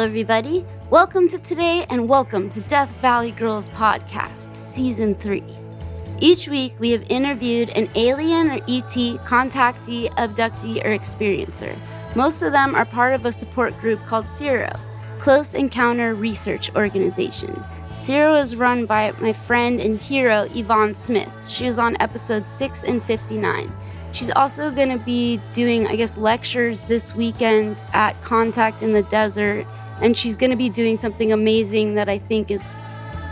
Hello, everybody. Welcome to today and welcome to Death Valley Girls Podcast, Season 3. Each week, we have interviewed an alien or ET contactee, abductee, or experiencer. Most of them are part of a support group called CERO, Close Encounter Research Organization. CERO is run by my friend and hero, Yvonne Smith. She was on episode 6 and 59. She's also going to be doing, I guess, lectures this weekend at Contact in the Desert. And she's going to be doing something amazing that I think is,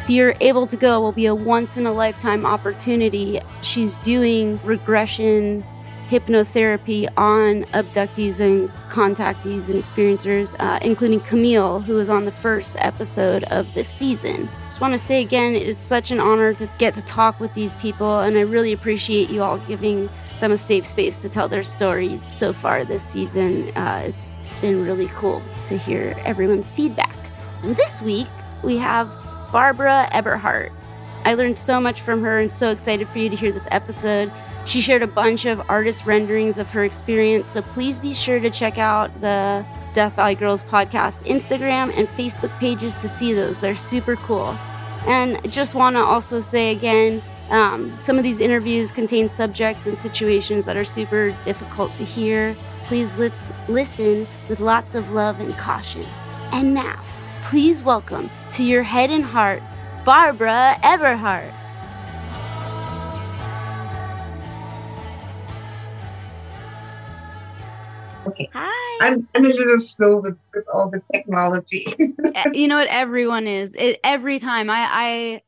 if you're able to go, will be a once in a lifetime opportunity. She's doing regression hypnotherapy on abductees and contactees and experiencers, uh, including Camille, who was on the first episode of this season. Just want to say again, it is such an honor to get to talk with these people, and I really appreciate you all giving them a safe space to tell their stories so far this season. Uh, it's been really cool to hear everyone's feedback. And this week, we have Barbara Eberhart. I learned so much from her and so excited for you to hear this episode. She shared a bunch of artist renderings of her experience, so please be sure to check out the Death Valley Girls podcast Instagram and Facebook pages to see those. They're super cool. And just want to also say again, um, some of these interviews contain subjects and situations that are super difficult to hear. Please let's listen with lots of love and caution. And now, please welcome to your head and heart, Barbara Eberhart. Okay. Hi. I'm, I'm a little slow with, with all the technology. Eh, you know what? Everyone is. It, every time I, I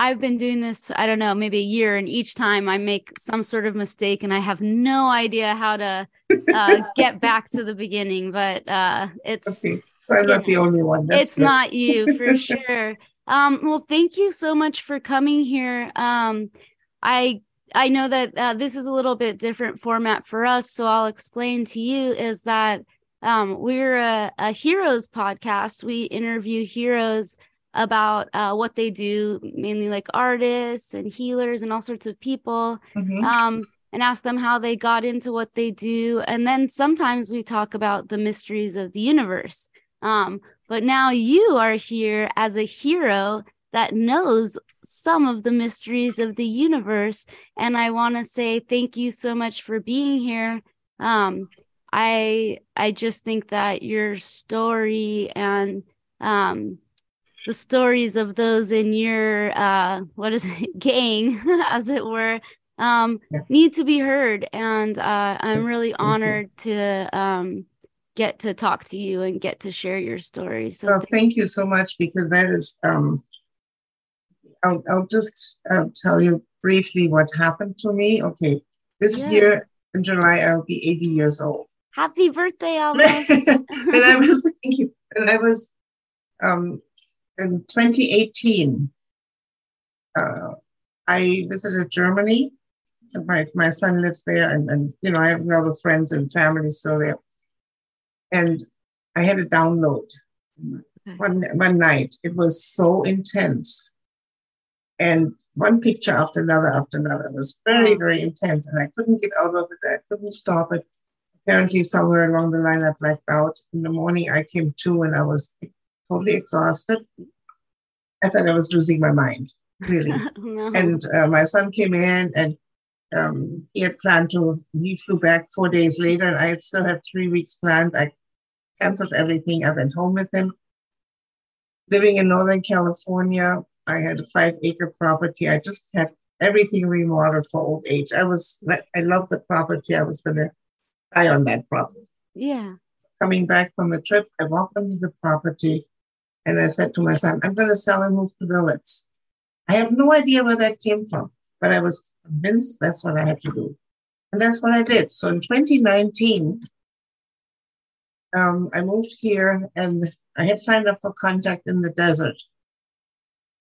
I've been doing this, I don't know, maybe a year, and each time I make some sort of mistake and I have no idea how to uh, get back to the beginning. But uh, it's okay. so I'm not know, the only one. That's it's good. not you for sure. Um, well, thank you so much for coming here. Um, I I know that uh, this is a little bit different format for us, so I'll explain to you is that um, we're a, a heroes podcast. We interview heroes about uh, what they do, mainly like artists and healers and all sorts of people, mm-hmm. um, and ask them how they got into what they do. And then sometimes we talk about the mysteries of the universe. Um, but now you are here as a hero that knows some of the mysteries of the universe. And I want to say thank you so much for being here. Um, I I just think that your story and um, the stories of those in your uh what is it gang as it were um yeah. need to be heard. And uh i'm really honored to um get to talk to you and get to share your story. So well, thank you so much because that is um i'll, I'll just uh, tell you briefly what happened to me. Okay. This yeah. year in july i'll be 80 years old. Happy birthday almost and i was thinking and i was um in 2018, uh, I visited Germany. My, my son lives there, and, and you know, I have a lot of friends and family still there. And I had a download one, one night. It was so intense. And one picture after another after another. It was very, very intense. And I couldn't get out of it. I couldn't stop it. Apparently, somewhere along the line, I blacked out. In the morning, I came to and I was totally exhausted. I thought I was losing my mind, really. no. And uh, my son came in and um, he had planned to, he flew back four days later, and I still had three weeks planned. I canceled everything. I went home with him. Living in Northern California, I had a five acre property. I just had everything remodeled for old age. I was, I loved the property. I was going to die on that property. Yeah. Coming back from the trip, I walked into the property and I said to my son, I'm going to sell and move to Willits. I have no idea where that came from, but I was convinced that's what I had to do. And that's what I did. So in 2019, um, I moved here and I had signed up for Contact in the Desert.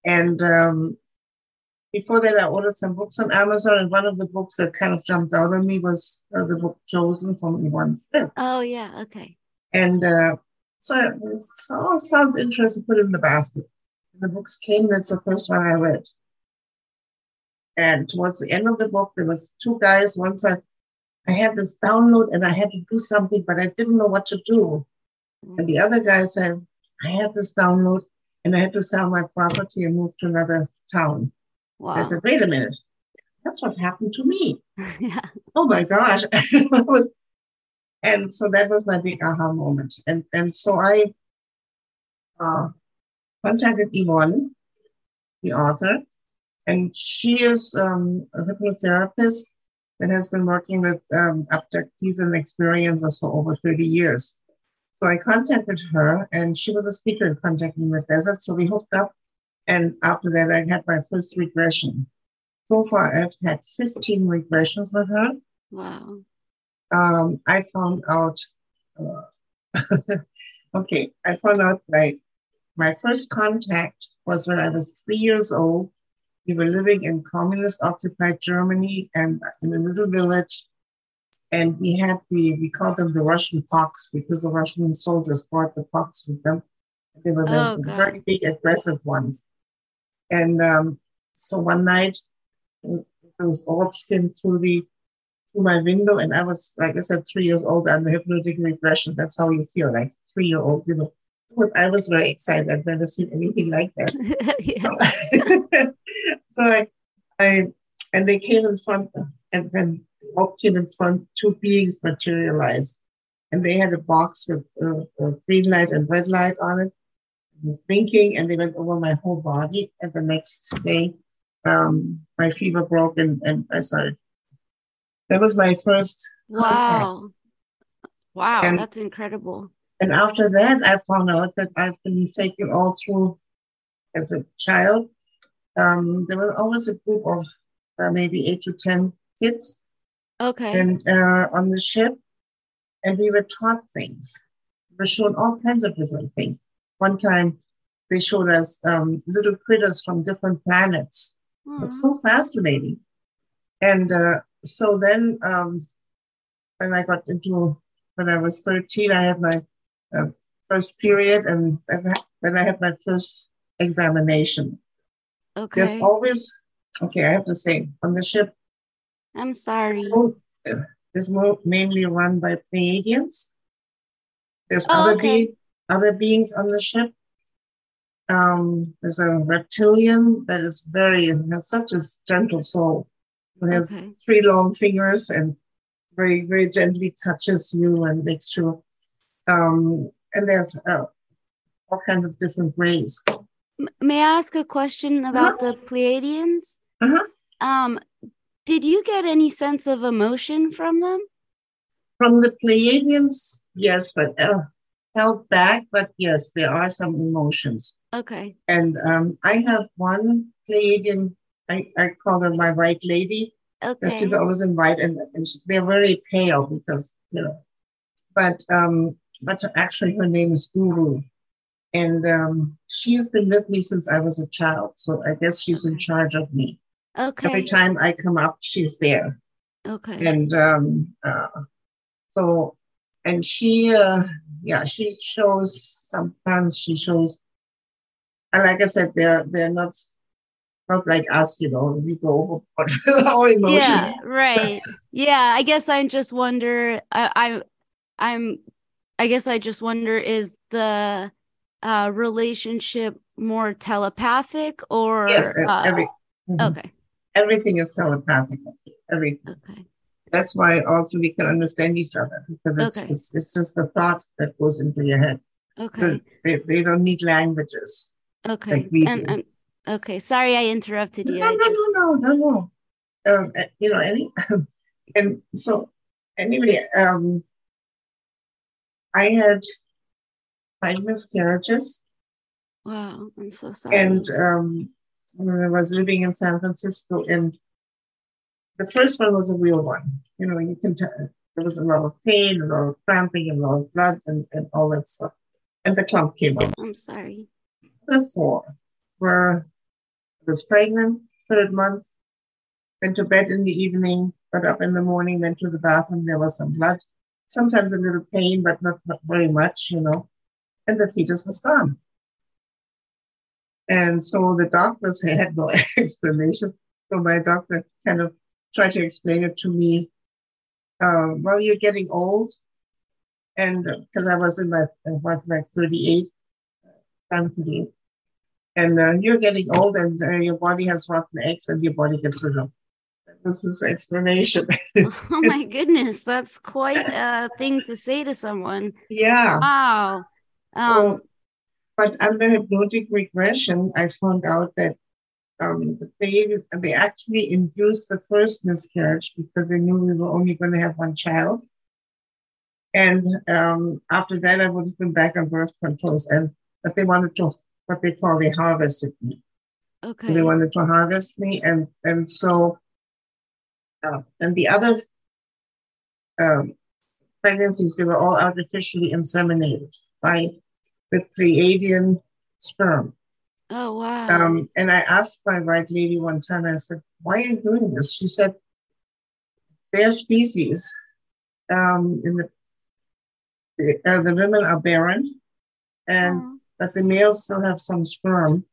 And um, before that, I ordered some books on Amazon, and one of the books that kind of jumped out on me was uh, the book Chosen from Yvonne Smith. Oh, yeah, okay. And uh, so it all sounds interesting. Put in the basket. the books came. That's the first one I read. And towards the end of the book, there was two guys. One said, I had this download and I had to do something, but I didn't know what to do. And the other guy said, I had this download and I had to sell my property and move to another town. Wow. I said, wait a minute. That's what happened to me. yeah. Oh my gosh. was, and so that was my big aha moment. And, and so I uh, contacted Yvonne, the author, and she is um, a hypnotherapist that has been working with um, abductees and experiencers for over 30 years. So I contacted her, and she was a speaker in Contact in the Desert. So we hooked up, and after that, I had my first regression. So far, I've had 15 regressions with her. Wow. Um, I found out, uh, okay, I found out like my first contact was when I was three years old. We were living in communist occupied Germany and in a little village. And we had the, we called them the Russian pox because the Russian soldiers brought the pox with them. They were the, Oh, the very big, aggressive ones. And um, so one night, it was, those orbs came through the through my window, and I was, like I said, three years old. I'm a hypnotic regression. That's how you feel, like three year old. You know, Because I was very excited. I've never seen anything like that. so I, I, and they came in front, and then all came in front. Two beings materialized, and they had a box with uh, a green light and red light on it. It was blinking, and they went over my whole body. And the next day, um, my fever broke, and, and I started. That was my first contact. Wow. Wow, And- that's incredible. And after that, I found out that I've been taken all through as a child. Um, there were always a group of uh, maybe eight to 10 kids Okay. and uh, on the ship, and we were taught things. We were shown all kinds of different things. One time, they showed us um, little critters from different planets. It was so fascinating. And uh, so then, um, when I got into, when I was 13, I had my uh, first period, and then I had my first examination. Okay. There's always, okay, I have to say, on the ship, I'm sorry. mo- uh, is mo- mainly run by Pleiadians. There's Oh, other okay. be- other beings on the ship. Um, there's a reptilian that is very has such a gentle soul. Who has Okay. three long fingers and very very gently touches you and makes sure. Um, and there's uh, all kinds of different ways. May I ask a question about the Pleiadians? Uh-huh. Um, did you get any sense of emotion from them? From the Pleiadians, yes, but uh, held back. But yes, there are some emotions. Okay. And um, I have one Pleiadian, I, I call her my white lady, because Okay. she's always in white, and, and she, they're very pale because, you know, but um, but actually her name is Guru. And um, she has been with me since I was a child. So I guess she's in charge of me. Okay. Every time I come up, she's there. Okay. And um, uh, so, and she, uh, yeah, she shows, sometimes she shows, and like I said, they're, they're not, not like us, you know, we go overboard with our emotions. Yeah, right. Yeah, I guess I just wonder. I, I, I'm. I guess I just wonder: is the uh, relationship more telepathic or? Yes, uh, every, mhm. okay. everything is telepathic. Everything. Okay. That's why also we can understand each other because it's, Okay. it's, it's just the thought that goes into your head. Okay. They, they don't need languages. Okay. like we and, do. and okay. Sorry, I interrupted you. no, no, just, no, no, no, no. Um, uh, you know, any, and so anyway, um, I had five miscarriages, wow, I'm so sorry. and um, when I was living in San Francisco, and the first one was a real one. You know, you can tell there was a lot of pain, a lot of cramping, a lot of blood, and, and all that stuff. And the clump came up. I'm sorry. The four were was pregnant, third month, went to bed in the evening, got up in the morning, went to the bathroom. There was some blood, sometimes a little pain, but not, not very much, you know. And the fetus was gone. And so the doctors had no explanation. So my doctor kind of tried to explain it to me. Uh, well, you're getting old, and because I was in my I was like 38, time to leave. And uh, you're getting old, and uh, your body has rotten eggs, and your body gets rid of. This is explanation. oh my goodness, that's quite a thing to say to someone. Yeah. Wow. Um, So, but under hypnotic regression, I found out that um, the babies they actually induced the first miscarriage because they knew we were only going to have one child. And um, after that, I would have been back on birth controls, and but they wanted to what they call they harvested me. okay. They wanted to harvest me, and and so uh, and the other um, pregnancies they were all artificially inseminated by with Pleiadian sperm. Oh wow. Um, and I asked my white lady one time, I said, why are you doing this? She said, their species, um, in the, the, uh, the women are barren, and Oh, but the males still have some sperm,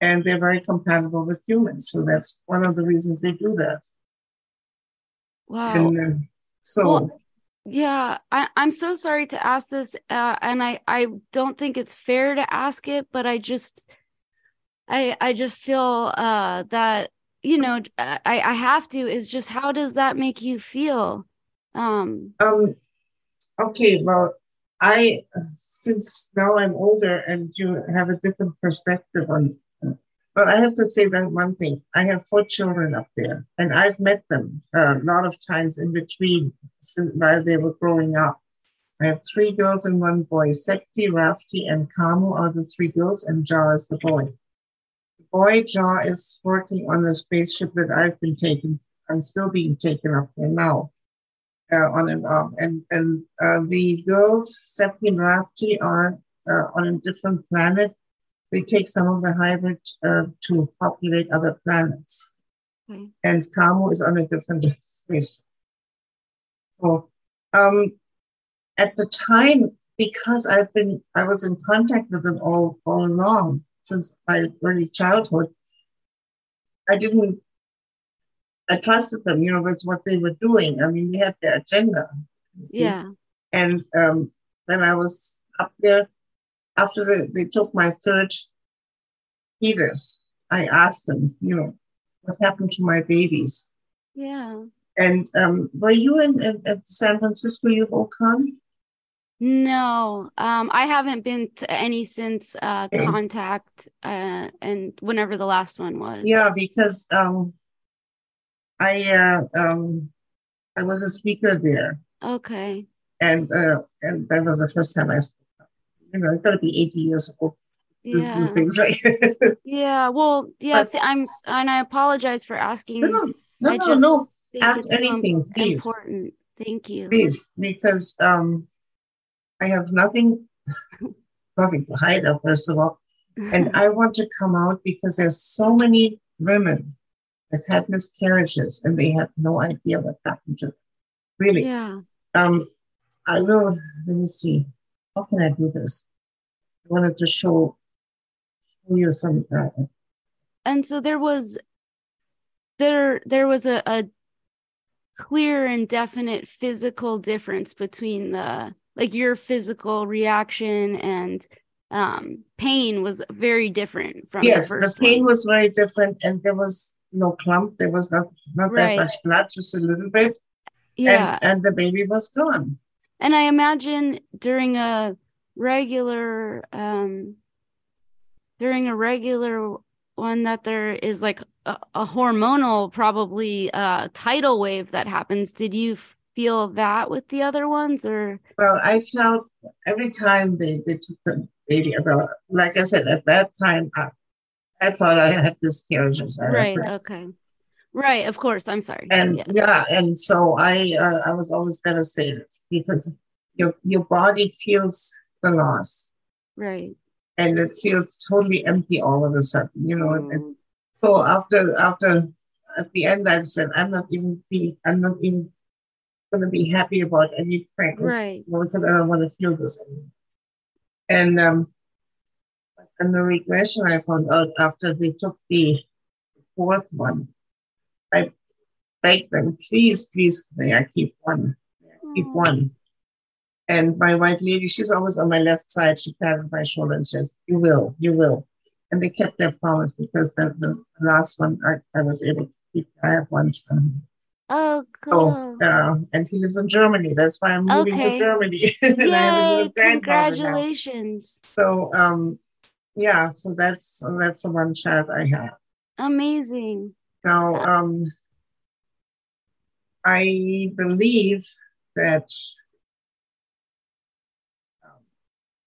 and they're very compatible with humans. So that's one of the reasons they do that. wow. And uh, so, Well, Yeah, I, I'm so sorry to ask this, uh, and I, I don't think it's fair to ask it, but I just, I, I just feel uh, that you know, I, I have to. Is just how does that make you feel? Um, um, okay, well, I, since now I'm older and you have a different perspective on, but I have to say that one thing. I have four children up there, and I've met them a lot of times in between while they were growing up. I have three girls and one boy. Septi, Rafti, and Kamu are the three girls, and Ja is the boy. The boy, Ja, is working on the spaceship that I've been taken. I'm still being taken up there now uh, on and off. And and uh, the girls, Seppi and Rafti, are uh, on a different planet. They take some of the hybrid uh, to populate other planets. Okay. And Kamu is on a different place. So um, at the time, because I've been, I was in contact with them all, all along since my early childhood, I didn't I trusted them, you know, with what they were doing. I mean, they had their agenda. yeah. And um, when I was up there, after the, they took my third fetus, I asked them, you know, what happened to my babies? Yeah. And um, were you in, in at San Francisco UFOCon? No, um, I haven't been to any since uh contact uh and whenever the last one was. Yeah, because um, I uh, um, I was a speaker there, Okay. and uh, and that was the first time I spoke. You know, I got to be eighty years old to do Yeah. things like. Yeah. Well, yeah, But- th- I'm and I apologize for asking. no, no, no, I no, no, ask anything, please. important. Thank you. please, because um, I have nothing, nothing to hide. Up first of all, and I want to come out because there's so many women that had miscarriages and they have no idea what happened to them. Really. yeah. Um, I will. Let me see. How can I do this? I wanted to show, show you some. Uh, And so there was there there was a, a clear and definite physical difference between the like your physical reaction and um pain was very different from yes, the the pain one. was very different, and there was no clump. There was not not Right. that much blood, just a little bit, yeah. and and the baby was gone. And I imagine during a regular um during a regular one that there is like a, a hormonal probably uh tidal wave that happens. Did you feel that with the other ones or Well, I felt every time they, they took the baby, about, like I said, at that time, I, I thought I had miscarriages. Right, okay. Right, of course. I'm sorry. and Yeah. yeah, and so I uh, I was always devastated because your your body feels the loss Right. and it feels totally empty all of a sudden, you know. and- and Mm, so after after at the end, I said I'm not even be I'm not even going to be happy about any pregnancy Right. because I don't want to feel this anymore. And um, and the regression I found out after they took the fourth one, I begged them, please, please, may I keep one? I keep one? And my white lady, she's always on my left side. She patted my shoulder and says, You will, you will. And they kept their promise because the, the last one I, I was able to keep. I have one son. Oh, cool. So, uh, and he lives in Germany. That's why I'm moving Okay. to Germany. and I have a Yay! Congratulations. So, um, yeah, so that's that's the one child I have. Amazing. Now, um, I believe that um,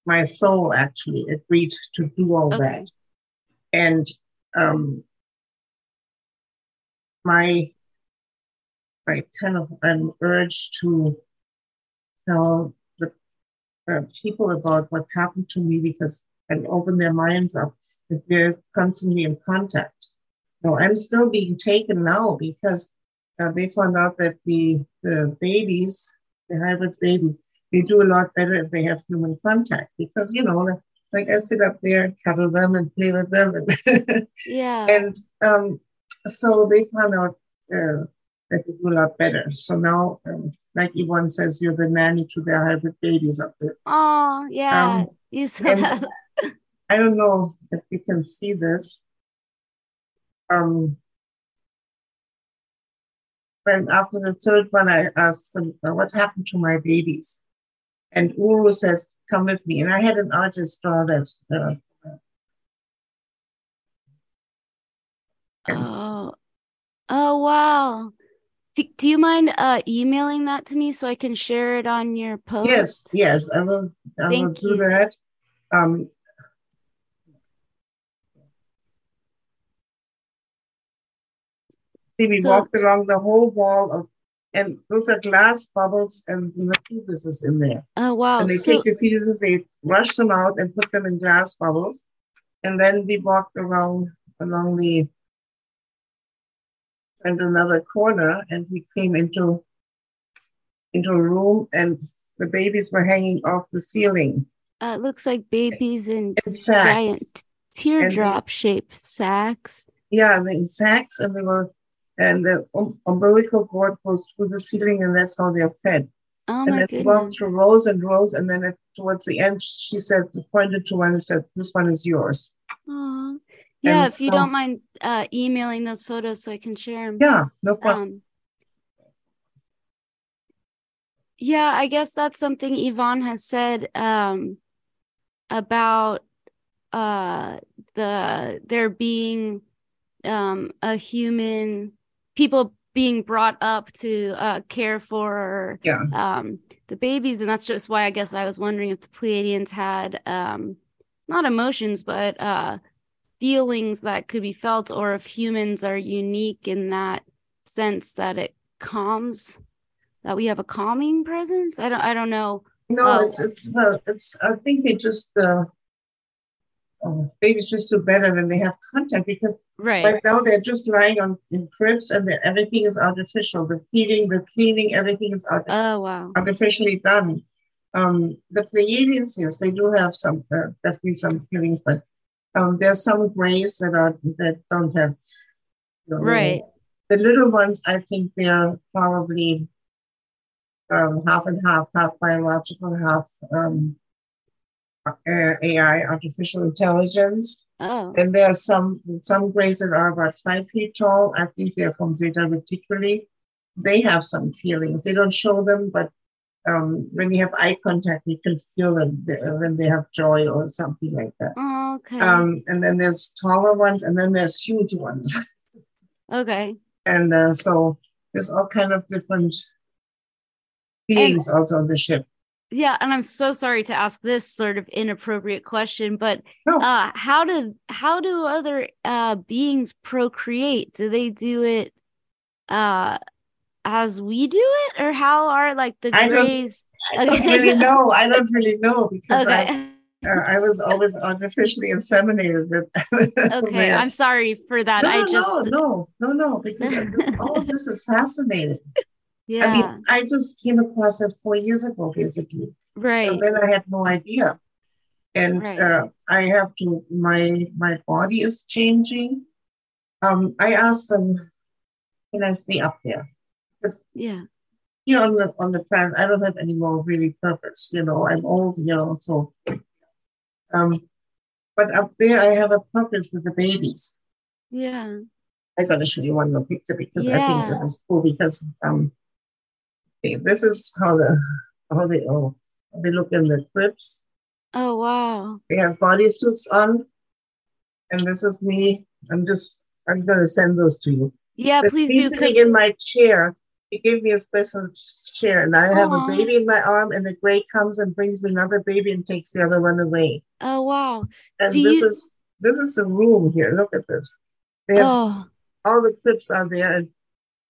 my soul actually agreed to do all Okay. that. And um, my, my kind of an urge to tell the uh, people about what happened to me because and open their minds up that we're constantly in contact. No, I'm still being taken now because uh, they found out that the the babies, the hybrid babies, they do a lot better if they have human contact because you know, like, like I sit up there and cuddle them and play with them, and, Yeah. and um, so they found out uh, that they do a lot better. So now, um, like Yvonne says, you're the nanny to their hybrid babies up there. Oh, yeah. Um, you said and- that. I don't know if you can see this. Um, when after the third one, I asked them, "Uh, what happened to my babies? And Uru says, come with me. And I had an artist draw that. Uh, Oh, oh wow. Do, do you mind uh emailing that to me so I can share it on your post? yes, yes, I will, I will do you. that. Um, see, we So- walked along the whole wall of, and those are glass bubbles and the is in there. Oh wow. And they So take the fetuses, they rush them out and put them in glass bubbles. And then we walked around along the and another corner and we came into into a room and the babies were hanging off the ceiling uh, it looks like babies in in giant teardrop shaped sacks. Yeah, in sacks and they were and the um, umbilical cord goes through the ceiling and that's how they're fed. Oh and my then we walked goodness. through rows and rows and then at, towards the end she said pointed to one and said, This one is yours. Aw. Yeah, if you don't mind uh emailing those photos so I can share them. Yeah, no problem. Um, yeah, I guess that's something Yvonne has said um, about uh, the there being um, a human people being brought up to uh, care for yeah. um, the babies, and that's just why I guess I was wondering if the Pleiadians had um, not emotions, but uh, feelings that could be felt, or if humans are unique in that sense that it calms, that we have a calming presence. I don't, I don't know. No, Oh. it's it's well, it's. I think they just uh, uh, babies just do better when they have contact because Right. right now they're just lying on in cribs and everything is artificial. The feeding, the cleaning, everything is art- Oh wow. artificially done. Um, the Pleiadians, yes, they do have some uh, definitely some feelings, but um, there's some grays that are that don't have. you know, Right. The little ones, I think they're probably um, half and half, half biological, half um, AI, artificial intelligence. Oh. And there are some some grays that are about five feet tall. I think they're from Zeta Reticuli. They have some feelings. They don't show them, but um, when you have eye contact, you can feel them when they have joy or something like that. Oh, okay. Um, and then there's taller ones, and then there's huge ones. okay. and uh, so there's all kind of different beings also on the ship. Yeah, and I'm so sorry to ask this sort of inappropriate question, but No. uh how do how do other uh beings procreate? Do they do it uh as we do it or how are like the I don't- grays I don't really know. I don't really know because I, Okay. uh, I was always artificially inseminated with. Okay. I'm sorry for that. no, I no, just no, no, no, no, because this, all of this is fascinating. Yeah, I mean, I just came across this four years ago, basically. right. And then I had no idea. And Right. uh, I have to, my my body is changing. Um, I asked them, can I stay up there? Because yeah. here on the on the planet, I don't have any more really purpose. You know, I'm old. You know, so. Um, but up there, I have a purpose with the babies. Yeah. I gotta show you one more picture because I think this is cool because um, this is how the how they oh they look in the cribs. Oh wow. They have bodysuits on, and this is me. I'm just I'm gonna send those to you. Yeah, But please he's do. sitting in my chair. He gave me a special chair, and I have a baby in my arm, and the gray comes and brings me another baby and takes the other one away. oh wow. And Do this you- is this is the room here. Look at this. They have Oh all the clips are there, and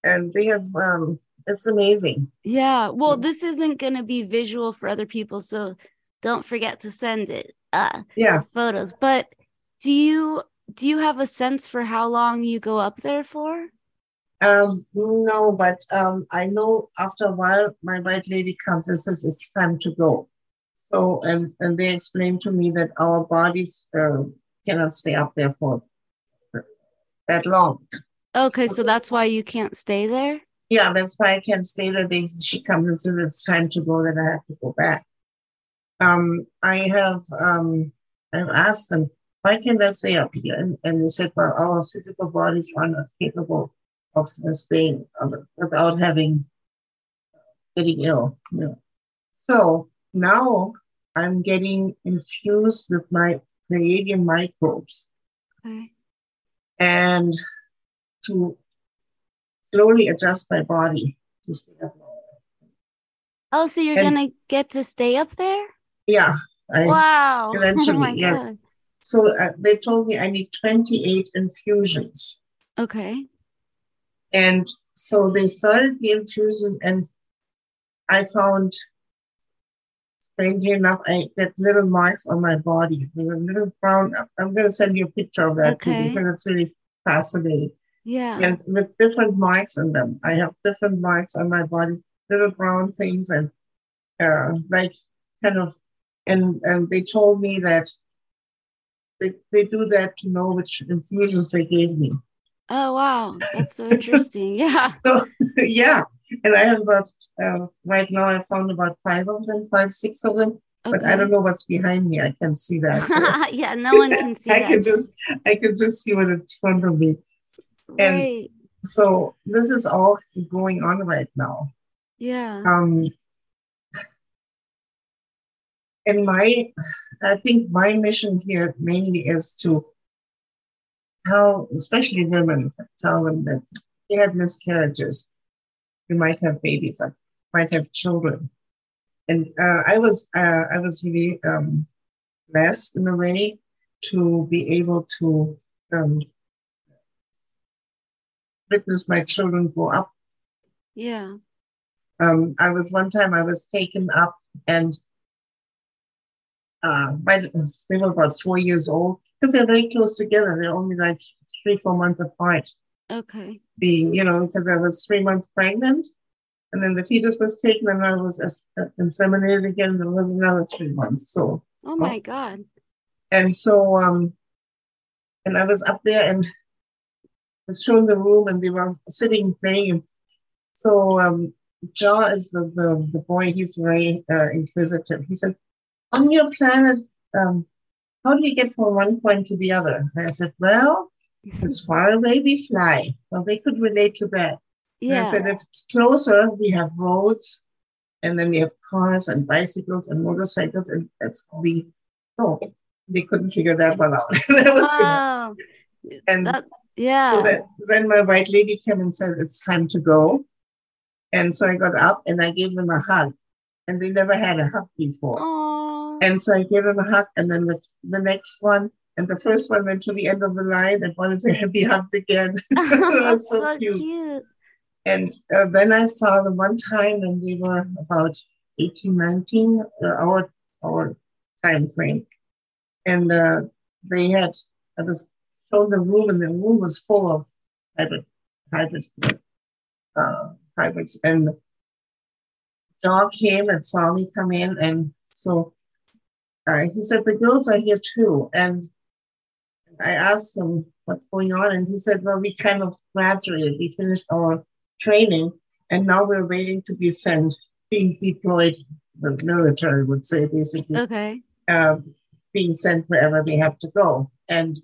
and they have um. It's amazing. yeah. Well, this isn't gonna be visual for other people, so don't forget to send it. Uh Yeah. photos. But do you do you have a sense for how long you go up there for? Um. No, but um. I know after a while, my white lady comes and says it's time to go. So and and they explain to me that our bodies uh, cannot stay up there for that long. Okay, so that's why you can't stay there? Yeah, that's why I can't stay there. They, she comes and says it's time to go, then I have to go back. Um, I have um, I've asked them, why can't I stay up here? And, and they said, well, our physical bodies are not capable of staying without having getting ill. You know. So now I'm getting infused with my Pleiadian microbes Okay. and to slowly adjust my body to stay up longer. Oh, so you're And- gonna get to stay up there? Yeah, I, Wow. eventually, oh yes. God. so uh, they told me I need 28 infusions. Okay. And so they started the infusions, and I found, strangely enough, I get little marks on my body. There's a little brown, I'm going to send you a picture of that too, because it's really fascinating. Yeah. and with different marks in them. I have different marks on my body, little brown things, and uh, like kind of, and and they told me that they they do that to know which infusions they gave me. Oh wow. That's so interesting. Yeah. So yeah, and I have about uh, right now I found about five of them, five six of them, but I don't know what's behind me. I can't see that. So. yeah, no one can see I that. can just I can just see what it's in front of me. And- right. So this is all going on right now. Yeah. um and my i think my mission here mainly is to tell especially women tell them that they had miscarriages you might have babies uh, might have children and uh, i was uh, i was really um blessed in a way to be able to um witness my children grow up Yeah. um, I was one time I was taken up and uh, by they were about four years old because they're very close together. They're only like three, four months apart. Okay. Being, you know, because I was three months pregnant, and then the fetus was taken, and I was inseminated again. And it was another three months. So Oh my God. and so um, and I was up there and was shown the room, and they were sitting playing. And so um, Jaw is the, the the boy. He's very uh, inquisitive. He said, "On your planet, um, how do you get from one point to the other?" And I said, "Well, as far away we fly." Well, they could relate to that. And I said, if it's closer, we have roads, and then we have cars and bicycles and motorcycles, and that's we. Oh, they couldn't figure that one out. that was Oh, and that, yeah. so that, then my white lady came and said, It's time to go. And so I got up and I gave them a hug. And they never had a hug before. Oh. And so I gave them a hug. And then the, the next one, and the first one went to the end of the line and wanted to be hugged again. That was so so cute. cute. And uh, then I saw them one time and they were about 18, 19, uh, our, our time frame. And uh, they had, I was shown the room and the room was full of hybrid, hybrid, uh, hybrids. And John came and saw me come in. And so uh, he said, the girls are here too. And I asked him what's going on. And he said, well, we kind of graduated. We finished our training and now we're waiting to be sent, being deployed. The military would say basically, Okay. uh, being sent wherever they have to go, and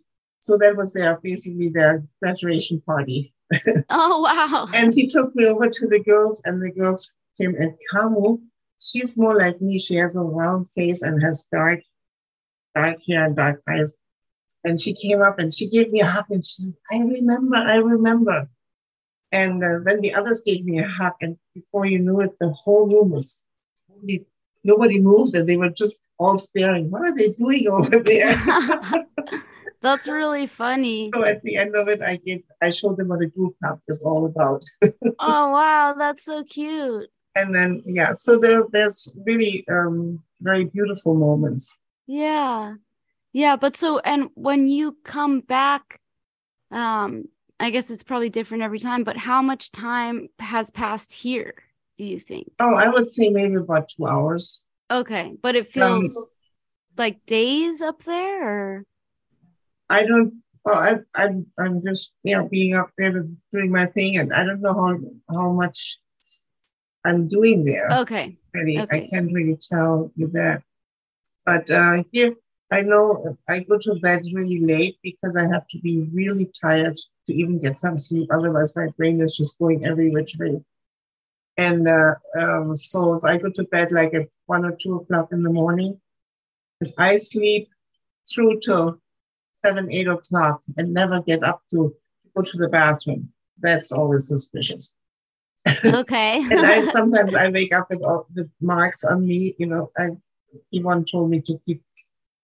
so that was their basically their graduation party. Oh wow. And he took me over to the girls, and the girls came. And Kamu, she's more like me. She has a round face and has dark, dark hair and dark eyes. And she came up and she gave me a hug, and she said, "I remember, I remember." And uh, then the others gave me a hug, and before you knew it, the whole room was nobody, nobody moved, and they were just all staring. What are they doing over there? That's really funny. so at the end of it, I gave, I showed them what a group hug is all about. Oh wow, that's so cute. and then yeah so there, there's really um very beautiful moments Yeah. Yeah, but so and when you come back um I guess it's probably different every time, but how much time has passed here, do you think? oh i would say maybe about two hours Okay, but it um, feels like days up there or i don't well I, i'm i'm just you know being up there doing my thing and i don't know how how much i'm doing there Okay. really okay. i can't really tell you that but uh here i know i go to bed really late because i have to be really tired to even get some sleep otherwise my brain is just going every which way and uh, um, so if i go to bed like at one or two o'clock in the morning if i sleep through till seven eight o'clock and never get up to go to the bathroom that's always suspicious Okay. and I sometimes I wake up with all with marks on me. You know, I Yvonne told me to keep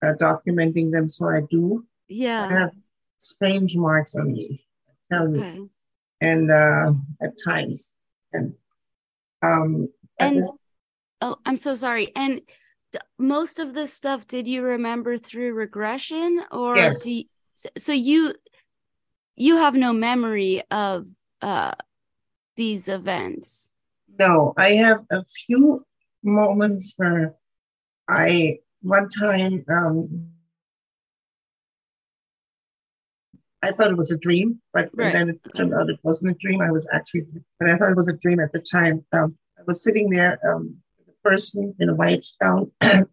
uh, documenting them, so I do. Yeah. I have strange marks on me. I tell you, and uh, at times, and um, And the- oh, I'm so sorry. And most of this stuff, did you remember through regression, or Yes. do you, so, you you have no memory of uh these events? no, I have a few moments where I one time um, I thought it was a dream, but Right. then it turned out it wasn't a dream. I was actually, but I thought it was a dream at the time. Um, I was sitting there, um, person in a white gown that,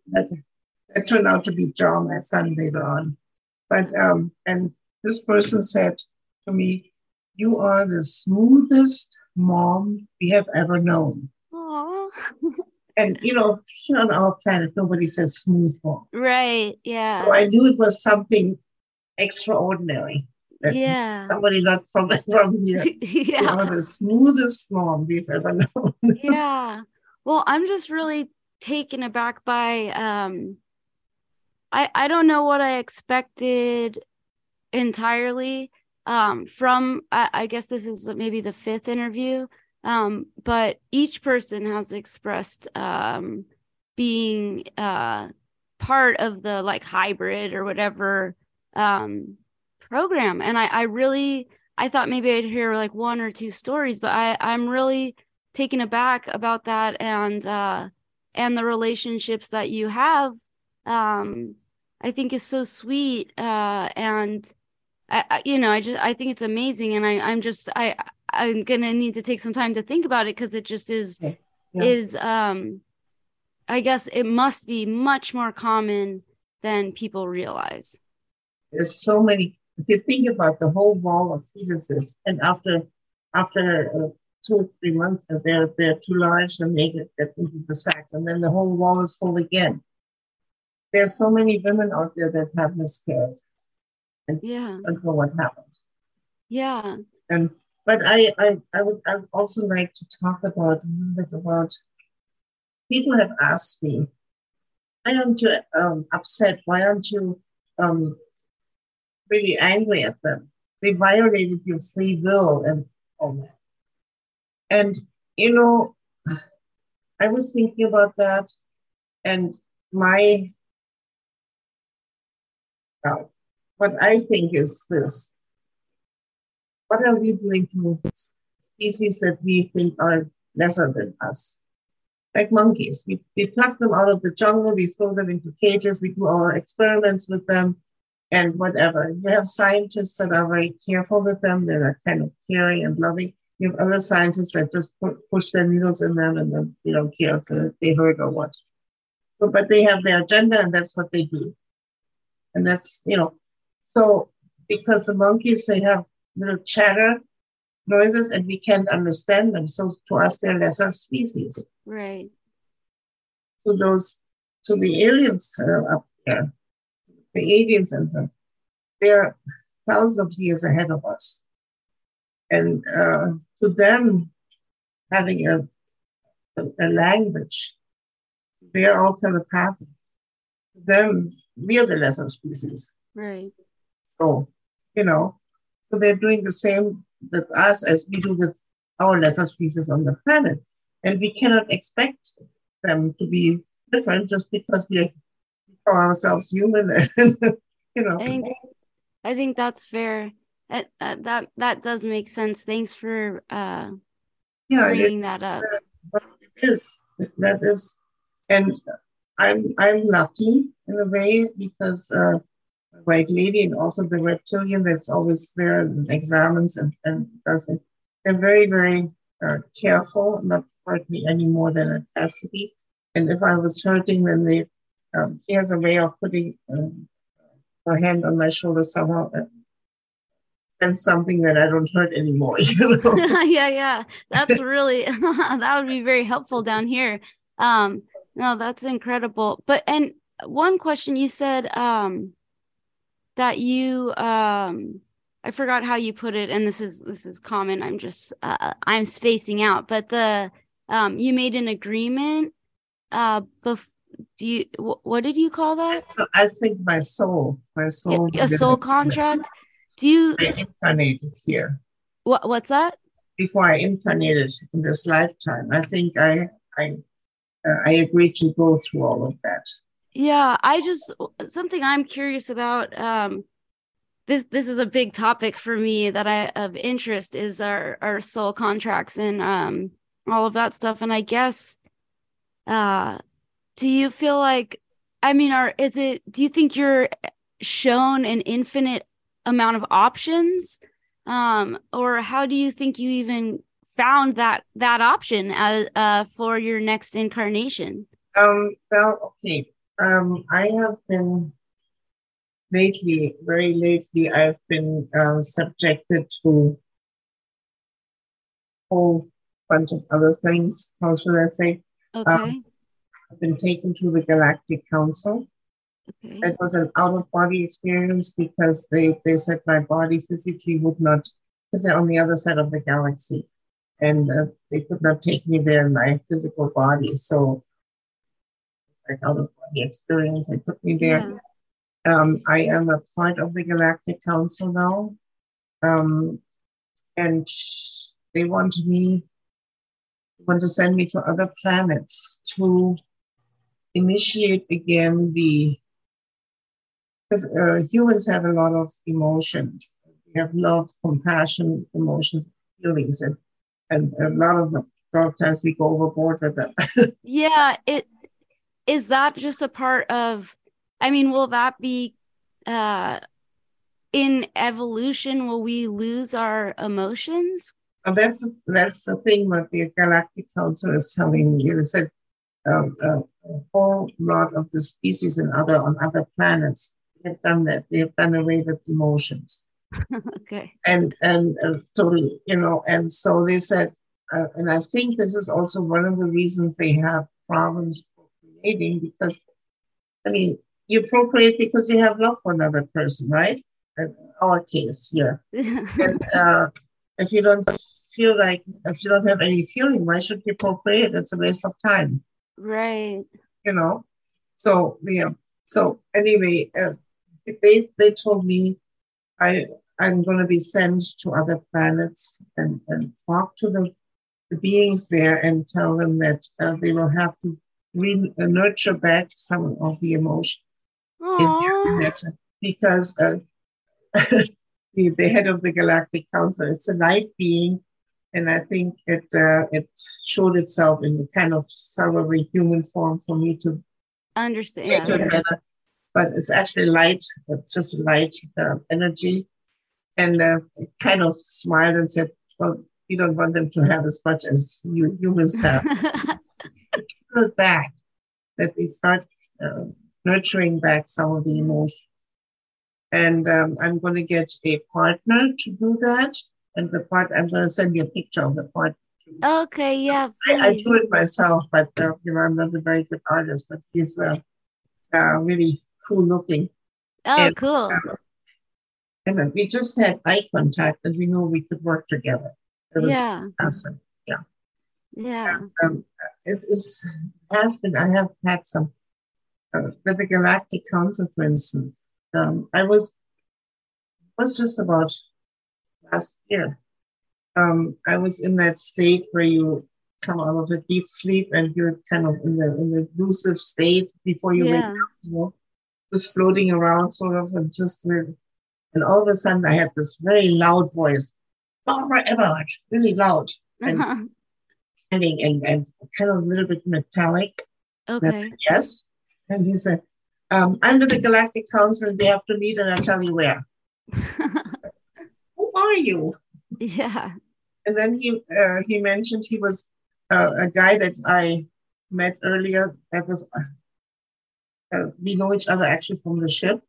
that turned out to be John, my son, later on. But um, and this person said to me, "You are the smoothest mom we have ever known." Oh, And you know, here on our planet, nobody says smooth mom. right. Yeah. So I knew it was something extraordinary. That yeah. somebody not from from here. You yeah. are the smoothest mom we've ever known. yeah. Well, I'm just really taken aback by um I I don't know what I expected entirely um from I, I guess this is maybe the fifth interview um but each person has expressed um being uh part of the like hybrid or whatever um program. And I I really I thought maybe I'd hear like one or two stories but I I'm really taken aback about that and uh and the relationships that you have um I think is so sweet uh and I, I you know I just I think it's amazing and I I'm just I I'm gonna need to take some time to think about it because it just is Yeah. Is um I guess it must be much more common than people realize. There's so many. If you think about the whole wall of fetuses, and after after uh, two or three months, uh, they're they're too large, and they get, get into the sacks, and then the whole wall is full again. There's so many women out there that have miscarried. Yeah. I don't know what happened. Yeah. And but I I I would I would also like to talk about a little bit about. People have asked me, why aren't you um, upset? Why aren't you um, really angry at them? They violated your free will and all that. And you know, I was thinking about that, and my well, what I think is this what are we doing to species that we think are lesser than us? Like monkeys. We, we pluck them out of the jungle, we throw them into cages, we do our experiments with them, and whatever. We have scientists that are very careful with them, that are kind of caring and loving. You have other scientists that just push their needles in them and then they don't care if they hurt or what. So, but they have their agenda and that's what they do. And that's, you know, so because the monkeys, they have little chatter noises and we can't understand them. So to us, they're lesser species. Right. To those, to the aliens uh, up there, the aliens and them, they're thousands of years ahead of us. And uh, to them, having a, a, a language, they're all telepathic. To them, we are the lesser species. Right. So, you know, so they're doing the same with us as we do with our lesser species on the planet. And we cannot expect them to be different just because we call ourselves human and, you know. I think, I think that's fair. That, uh, that that does make sense. Thanks for uh, yeah, bringing that up. Uh, it is that is, and I'm I'm lucky in a way because uh, white lady and also the reptilian that's always there and examines and, and does it. They're very, very uh, careful, not hurt me any more than it has to be. And if I was hurting, then they, um, he has a way of putting um, her hand on my shoulder somehow and sense something that I don't hurt anymore. You know? yeah, yeah. That's really, that would be very helpful down here. Um, no, that's incredible. But, and one question you said, um, that you um I forgot how you put it and this is this is common I'm just uh, I'm spacing out but the um you made an agreement uh bef- do you wh- what did you call that I think my soul my soul a soul contract do you I incarnated here what what's that before I incarnated in this lifetime I think I I uh, I agreed to go through all of that yeah, I just something I'm curious about. Um, this this is a big topic for me that I of interest is our our soul contracts and um all of that stuff. And I guess, uh, do you feel like? I mean, are is it? Do you think you're shown an infinite amount of options, um, or how do you think you even found that that option as uh for your next incarnation? Um. Well, okay um, I have been lately, very lately, I've been uh, subjected to a whole bunch of other things. How should I say? Okay. Um, I've been taken to the Galactic Council. It was an out of body experience because they, they said my body physically would not, because they're on the other side of the galaxy, and uh, they could not take me there in my physical body. So like out of body experience. They took me there. Yeah. Um, I am a part of the Galactic Council now. Um, and they want me, want to send me to other planets to initiate again the, because uh, humans have a lot of emotions. We have love, compassion, emotions, feelings, and, and a lot of a lot of times we go overboard with them. yeah, it is that just a part of i mean will that be uh in evolution will we lose our emotions and that's that's the thing that the galactic council is telling me they said um, uh, a whole lot of the species in other on other planets have done that they have done away with emotions okay and and uh, totally you know and so they said uh, and i think this is also one of the reasons they have problems procreating because, I mean, you procreate because you have love for another person, right? In our case here. and uh, if you don't feel like, if you don't have any feeling, why should you procreate? It's a waste of time. Right. You know? So, yeah. So, anyway, uh, they, they told me I, I'm going to be sent to other planets and, and talk to the, the beings there and tell them that uh, they will have to we nurture back some of the emotions in their because uh, the, the head of the Galactic Council, it's a light being, and I think it uh, it showed itself in the kind of salary human form for me to understand. Yeah. Better. But it's actually light, it's just light uh, energy. And uh, kind of smiled and said, Well, you don't want them to have as much as you humans have. Feel back that they start uh, nurturing back some of the emotion. And um, I'm going to get a partner to do that. And the part, I'm going to send you a picture of the part. Okay, yeah. I, I, do it myself, but uh, you know, I'm not a very good artist, but he's uh, uh really cool looking. Oh, and, cool. Uh, and we just had eye contact and we knew we could work together. It was yeah. awesome. Yeah. Yeah. Um, it is, has been, I have had some, uh, with the Galactic Council, for instance, um, I was, was just about last year. Um, I was in that state where you come out of a deep sleep and you're kind of in the in the lucid state before you yeah. wake up, you know, just floating around sort of and just really and all of a sudden, I had this very loud voice, Barbara Eberhart, really loud. And, uh-huh. and, and, and kind of a little bit metallic. Okay. Said, yes. And he said, um, I'm with the Galactic Council. We have to meet, and I'll tell you where. Who are you? Yeah. And then he uh, he mentioned he was uh, a guy that I met earlier. That was uh, uh we know each other actually from the ship.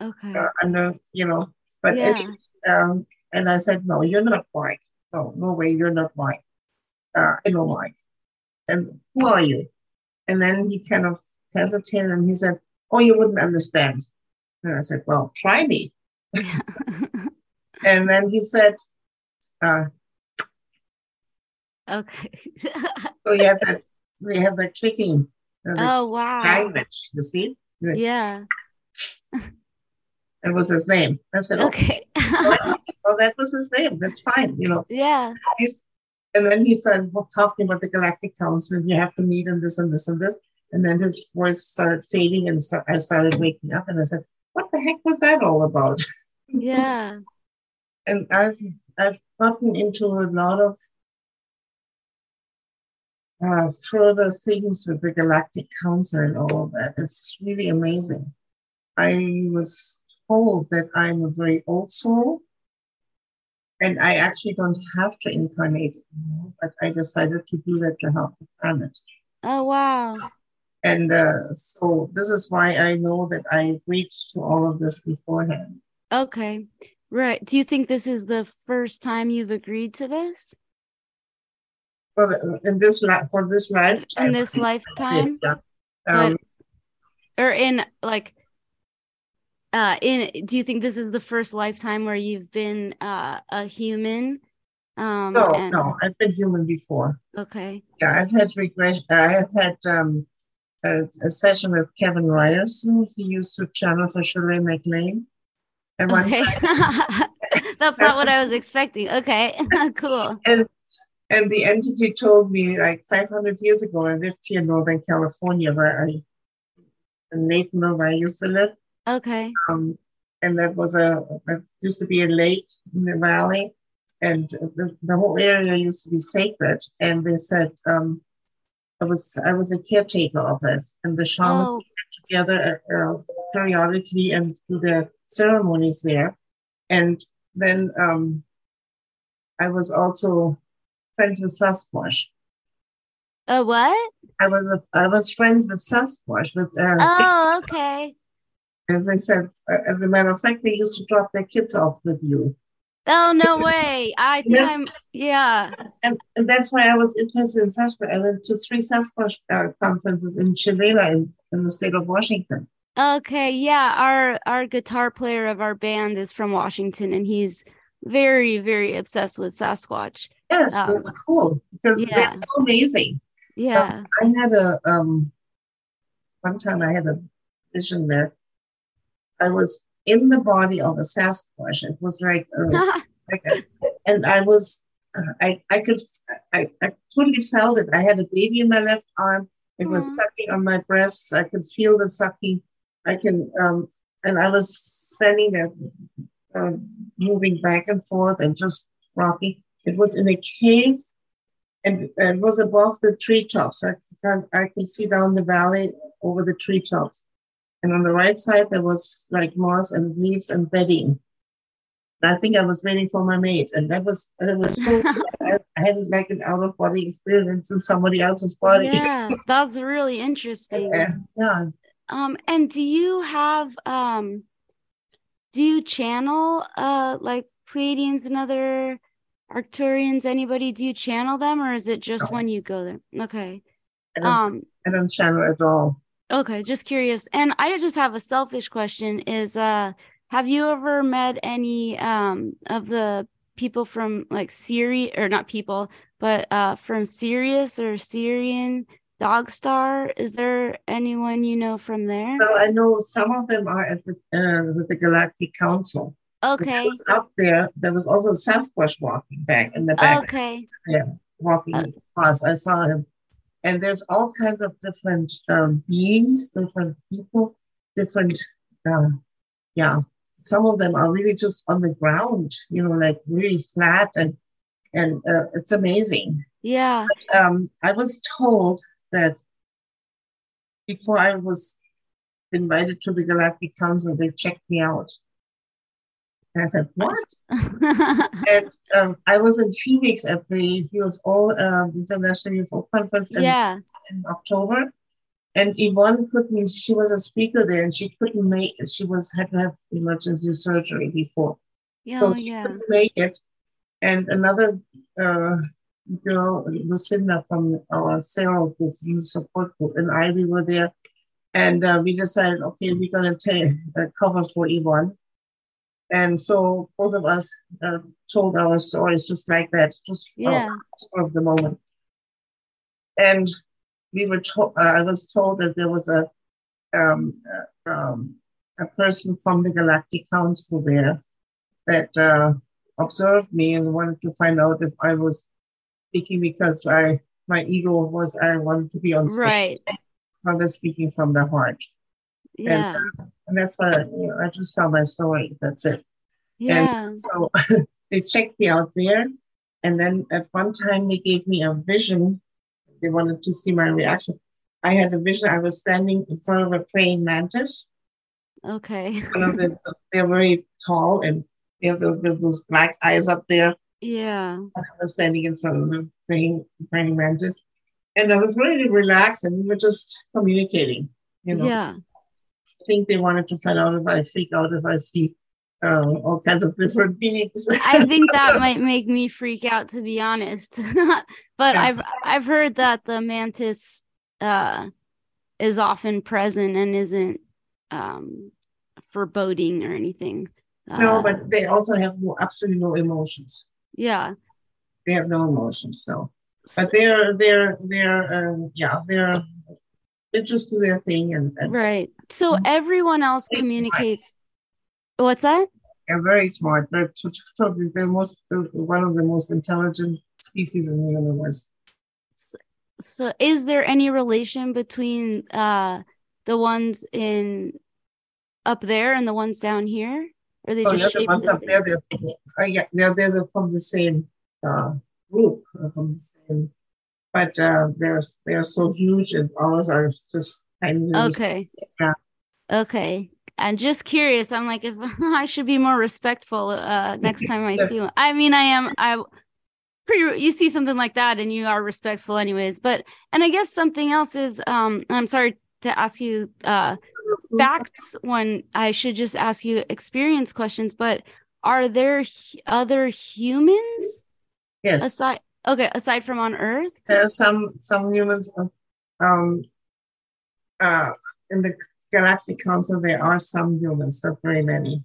Okay. Uh, I know, you know, but yeah. anyway, um, and I said, no, you're not Mike. No, no way, you're not Mike. Uh, I know Mike. And who are you? And then he kind of hesitated and he said, oh, you wouldn't understand. And I said, well, try me. and then he said, uh, okay. so have that, they have that clicking. Oh, wow. Language, you see? Yeah. that was his name. I said, oh. okay. well, well, that was his name. That's fine, you know. Yeah. He's, and then he started talking about the Galactic Council. You have to meet and this and this and this. And then his voice started fading, and so I started waking up, and I said, "What the heck was that all about?" Yeah. and I've I've gotten into a lot of uh, further things with the Galactic Council and all of that. It's really amazing. I was told that I'm a very old soul and I actually don't have to incarnate anymore, but I decided to do that to help the planet. Oh, wow. And uh, so this is why I know that I reached to all of this beforehand. Okay. Right. Do you think this is the first time you've agreed to this? Well, in this life, for this lifetime. In this lifetime? Yeah. Um, but, or in like uh in do you think this is the first lifetime where you've been uh a human um no and... no i've been human before okay yeah i've had regression i have had um a, a, session with kevin ryerson he used to channel for shirley maclaine and okay. Time, that's not what i was expecting okay cool and and the entity told me like 500 years ago i lived here in northern california where i in Laytonville, where i used to live Okay. Um, and there was a, there used to be a lake in the valley, and the, the whole area used to be sacred. And they said, um, I was I was a caretaker of it, and the shamans oh. get together uh, periodically and do their ceremonies there. And then um, I was also friends with Sasquatch. A what? I was a, I was friends with Sasquatch. With uh, oh, okay as I said, uh, as a matter of fact, they used to drop their kids off with you. Oh no way! I think yeah. I'm yeah. And, and, that's why I was interested in Sasquatch. I went to three Sasquatch uh, conferences in Chelela in, in the state of Washington. Okay, yeah. Our our guitar player of our band is from Washington, and he's very very obsessed with Sasquatch. Yes, um, that's cool because yeah. they're so amazing. Yeah, um, I had a um. One time I had a vision there I was in the body of a Sasquatch. It was like, a, like a, and I was, uh, I, I could, I, I totally felt it. I had a baby in my left arm. It was mm-hmm. sucking on my breasts. I could feel the sucking. I can, um, and I was standing there, uh, moving back and forth and just rocking. It was in a cave, and, and it was above the treetops. I, I could see down the valley over the treetops. And on the right side, there was like moss and leaves and bedding. I think I was waiting for my mate, and that was it was so. I, I, had like an out of body experience in somebody else's body. Yeah, that's really interesting. yeah, yeah. Um, and do you have um, do you channel uh like Pleiadians and other Arcturians? Anybody? Do you channel them, or is it just no. when you go there? Okay. I don't, um, I don't channel at all. Okay, just curious. And I just have a selfish question: Is uh have you ever met any um, of the people from like Syria or not people, but uh, from Sirius or Sirian Dog Star? Is there anyone you know from there? Well, I know some of them are at the uh, with the Galactic Council. Okay. Was up there. There was also a Sasquatch walking back in the back. Okay. Yeah, walking uh, across. I saw him, and there's all kinds of different um, beings, different people, different. Uh, yeah, some of them are really just on the ground, you know, like really flat and and uh, it's amazing. Yeah. But, um, I was told that before I was invited to the Galactic Council, they checked me out. And I said, "What?" and um, I was in Phoenix at the UFO um, International UFO Conference in, yeah. in October, and Yvonne couldn't, she was a speaker there and she couldn't make it. She was had to have emergency surgery before. Yeah, so she yeah. couldn't make it. And another uh, girl, Lucinda from our CERO group, from the support group, and I, we were there. And uh, we decided, okay, we're going to take a cover for Yvonne. And so both of us uh, told our stories just like that, just yeah. of the moment. And we were told, uh, I was told that there was a, um, uh, um, a person from the Galactic Council there that uh, observed me and wanted to find out if I was speaking because I my ego was I wanted to be on stage. Right. I was speaking from the heart. Yeah. And, uh, and that's why you know, I just tell my story. That's it. Yeah. And so they checked me out there. And then at one time they gave me a vision they wanted to see my reaction. I had a vision. I was standing in front of a praying mantis. Okay. you know, they're, they're very tall and they have the, the, those black eyes up there. Yeah. I was standing in front of the praying, praying mantis. And I was really relaxed and we were just communicating. You know? Yeah. I think they wanted to find out if I freak out if I see um, all kinds of different beings. I think that might make me freak out, to be honest. but yeah. I've I've heard that the mantis uh, is often present and isn't um, foreboding or anything. No, uh, but they also have no, absolutely no emotions. Yeah, they have no emotions. No, but they're they're they're um, yeah they're they just do their thing and, and right. So mm-hmm. everyone else communicates What's that? They're very smart. They're totally the most one of the most intelligent species in the universe. So, so is there any relation between uh the ones in up there and the ones down here? Or they oh, just the ones the up there, they're, uh, yeah, they're, they're from the same uh, group, from the same, but uh, they're they're so huge, and ours are just tiny. Okay. Yeah. Okay. I'm just curious. I'm like, if I should be more respectful uh, next time I yes. see one. I mean, I am. I pretty. You see something like that, and you are respectful, anyways. But and I guess something else is. Um, I'm sorry to ask you uh, facts when I should just ask you experience questions. But are there other humans? Yes. Aside, okay. Aside from on Earth, there are some some humans. Um, uh, in the Galactic Council, there are some humans, not very many.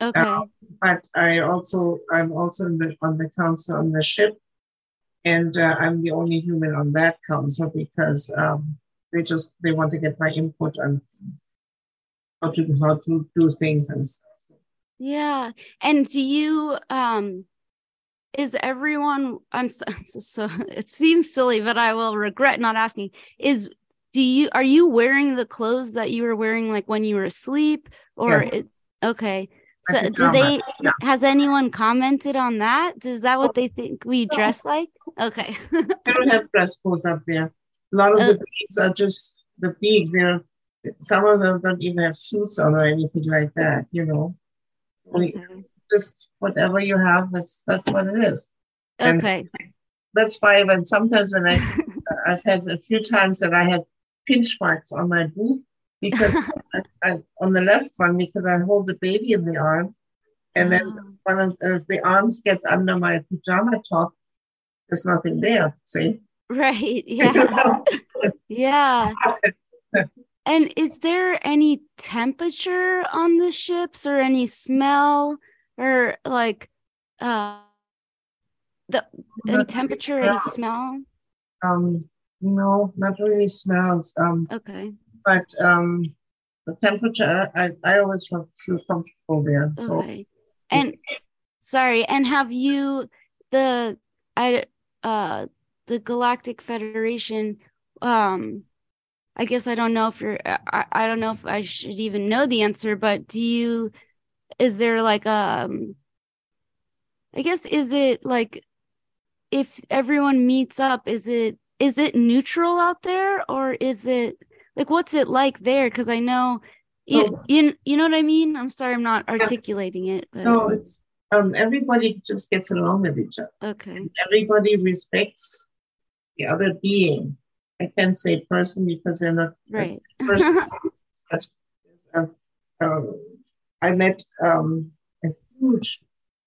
Okay. Uh, but I also, I'm also the, on the council on the ship, and uh, I'm the only human on that council because um, they just they want to get my input on how to how to do things and stuff. Yeah, and do you um is everyone i'm so, so, it seems silly but i will regret not asking is do you are you wearing the clothes that you were wearing like when you were asleep? Or yes. it, okay. So do they yeah. has anyone commented on that? Is that what they think we dress like? Okay. I don't have dress codes up there. A lot of uh, the beings are just the beings they're some of them don't even have suits on or anything like that you know. Okay. Just whatever you have, that's that's what it is. And Okay. that's why when sometimes when I I've had a few times that I had pinch marks on my boob because I, I, on the left one because I hold the baby in the arm, and then Oh, one of if the arms gets under my pajama top, there's nothing there. See? right. Yeah. Yeah. And is there any temperature on the ships or any smell or like uh the Not really temperature, any smells. smell? Um, no, not really smells. Um, Okay. but um, the temperature, I, I always feel, feel comfortable there. So Okay. And sorry, and have you the I uh the Galactic Federation um I guess I don't know if you're I, I don't know if I should even know the answer, but do you is there like um I guess is it like if everyone meets up, is it is it neutral out there or is it like what's it like there? Because I know you, No. you you know what I mean? I'm sorry I'm not articulating it, but no, it's um, everybody just gets along with each other. okay. Everybody respects the other being. I can't say person because they're not Right. persons. but, uh, uh, I met um, a huge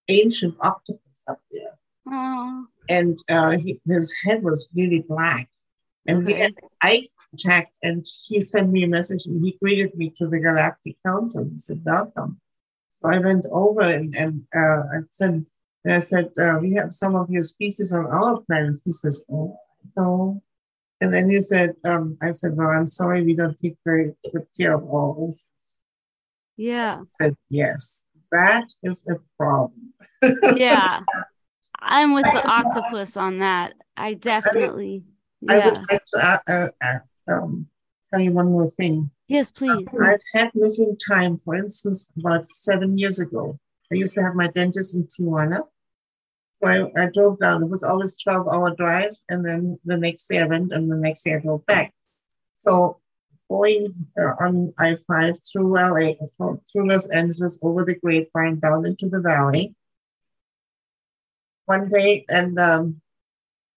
ancient octopus up there. oh, and uh, he, his head was really black. And we had eye contact, and he sent me a message and he greeted me to the Galactic Council. He said, Welcome. So I went over and, and uh, I said, and I said, uh, We have some of your species on our planet. He says, Oh, no. And then he said, um, I said, Well, I'm sorry, we don't take very good care of oceans. Yeah. He said, Yes, that is a problem. Yeah. I'm with the octopus on that. I definitely. I Yeah. would like to uh, uh, uh, um, tell you one more thing. Yes, please. I've had missing time, for instance, about seven years ago. I used to have my dentist in Tijuana. So I, I drove down. It was always 12 hour drive. And then the next day I went and the next day I drove back. So going on I 5 through LA, from, through Los Angeles, over the grapevine, down into the valley. One day, and um,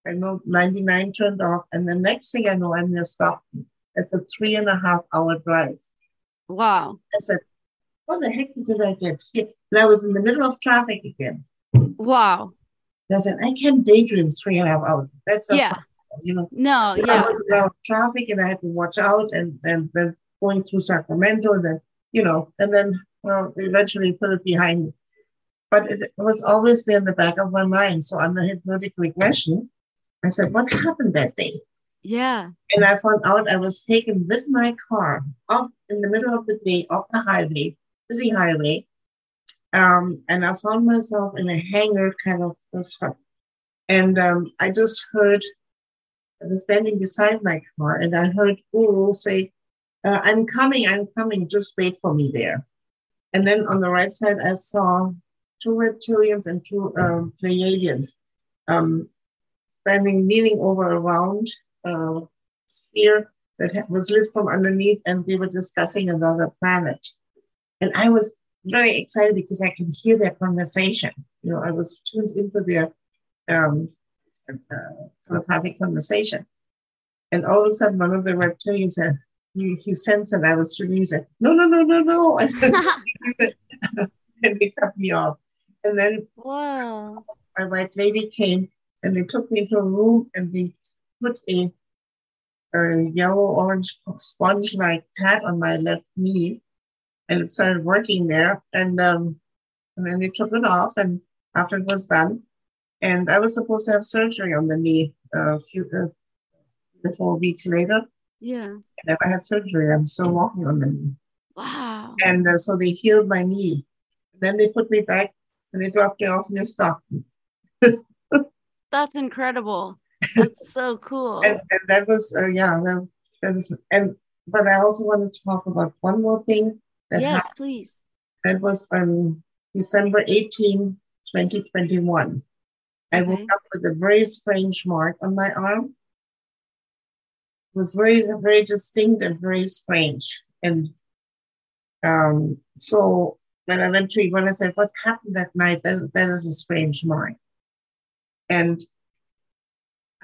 I know 99 turned off. And the next thing I know, I'm near Stockton. It's a three and a half hour drive. Wow. I said, what the heck did I get here? And I was in the middle of traffic again. Wow. I said, I can't daydream three and a half hours. That's Yeah. You know. No, I yeah. was a lot of traffic and I had to watch out and, and then going through Sacramento and then, you know, and then well, eventually put it behind me. But it, was always there in the back of my mind. So under hypnotic regression, I said, what happened that day? Yeah. And I found out I was taken with my car off in the middle of the day off the highway, busy highway. Um, and I found myself in a hangar kind of spot. And um, I just heard, I was standing beside my car and I heard Uru say, uh, I'm coming, I'm coming, just wait for me there. And then on the right side, I saw two reptilians and two um, Pleiadians um, standing, leaning over a round uh, sphere that was lit from underneath, and they were discussing another planet. And I was very excited because I could hear their conversation. You know, I was tuned into their um, uh, telepathic conversation. And all of a sudden, one of the reptilians said, he, he sensed that I was streaming. He said, No, no, no, no, no. I said, and they cut me off. And then Whoa. a white lady came and they took me into a room and they put a, a yellow orange sponge like pad on my left knee and it started working there and um and then they took it off and after it was done and i was supposed to have surgery on the knee a few uh, four weeks later Yeah. And i had surgery i'm still walking on the knee Wow. and uh, so they healed my knee then they put me back and they dropped me off near stockton That's incredible. That's so cool. and, and that was uh, yeah that, that was and but i also want to talk about one more thing Yes, happened. please. that was on december 18 2021 i woke up with a very strange mark on my arm it was very very distinct and very strange and um so when I went to when I said, What happened that night? That, that is a strange mark. And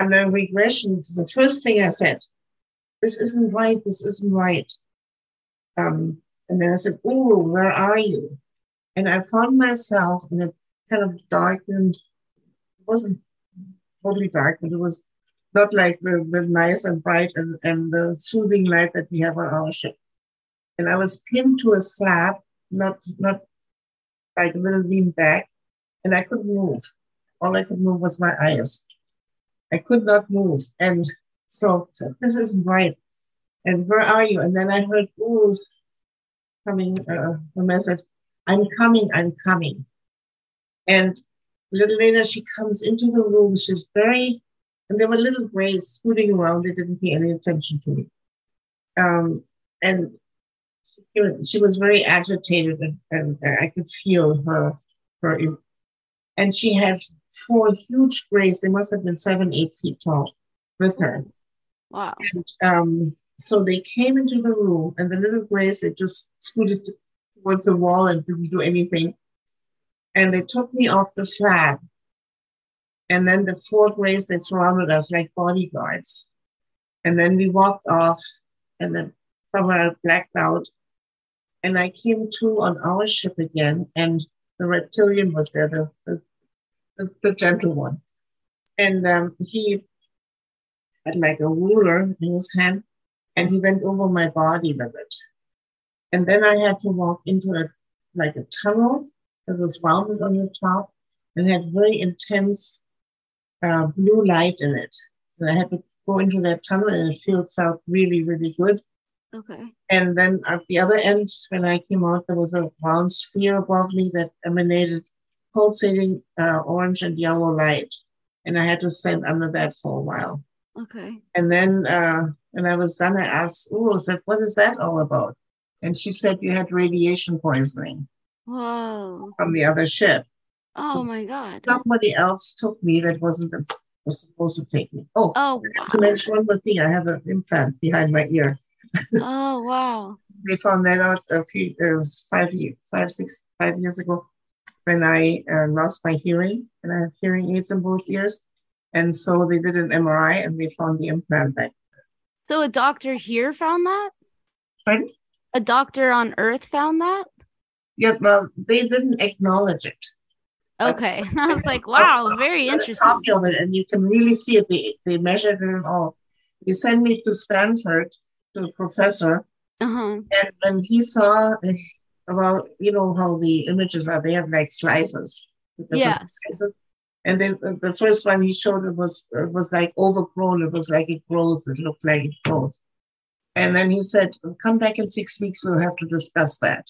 under regression, the first thing I said, This isn't right, this isn't right. Um, and then I said, Oh, where are you? And I found myself in a kind of darkened, wasn't totally dark, but it was not like the, the nice and bright and, and the soothing light that we have on our ship. And I was pinned to a slab, not not like a little lean back, and I couldn't move. All I could move was my eyes. I could not move. And so, so this isn't right. And where are you? And then I heard, ooh, coming uh, a message, I'm coming, I'm coming. And a little later, she comes into the room. She's very, and there were little grays scooting around. They didn't pay any attention to me. Um, and she, she was very agitated, and, and I could feel her, her. And she had four huge grays. They must have been seven, eight feet tall, with her. Wow. And um, so they came into the room, and the little grays they just scooted towards the wall and didn't do anything and they took me off the slab. And then the four grays, they surrounded us like bodyguards. And then we walked off, and then somewhere blacked out. And I came to on our ship again, and the reptilian was there, the, the, the, the gentle one. And um, he had like a ruler in his hand, and he went over my body with it. And then I had to walk into a like a tunnel that was rounded on the top and had very intense uh, blue light in it. And I had to go into that tunnel and it felt, felt really, really good. Okay. And then at the other end, when I came out, there was a round sphere above me that emanated pulsating uh, orange and yellow light. And I had to stand under that for a while. Okay. And then uh, when I was done, I asked Uru, said, what is that all about? And she said, you had radiation poisoning. Whoa. From the other ship. Oh my God. Somebody else took me that wasn't was supposed to take me. Oh, oh wow. to mention one more thing. I have an implant behind my ear. oh wow. they found that out a few uh, five years, five, six, five years ago when I uh, lost my hearing and I have hearing aids in both ears. And so they did an MRI and they found the implant back. So a doctor here found that? Pardon? A doctor on Earth found that? Yeah, well, they didn't acknowledge it. Okay. I was like, wow, very interesting. Copy of it, and you can really see it. They, they measured it and all. They sent me to Stanford to a professor. Uh-huh. And when he saw uh, about, you know, how the images are, they have like slices. Yes. Slices. And then the first one he showed it was it was like overgrown. It was like it grows. It looked like it grows. And then he said, "Come back in six weeks. We'll have to discuss that."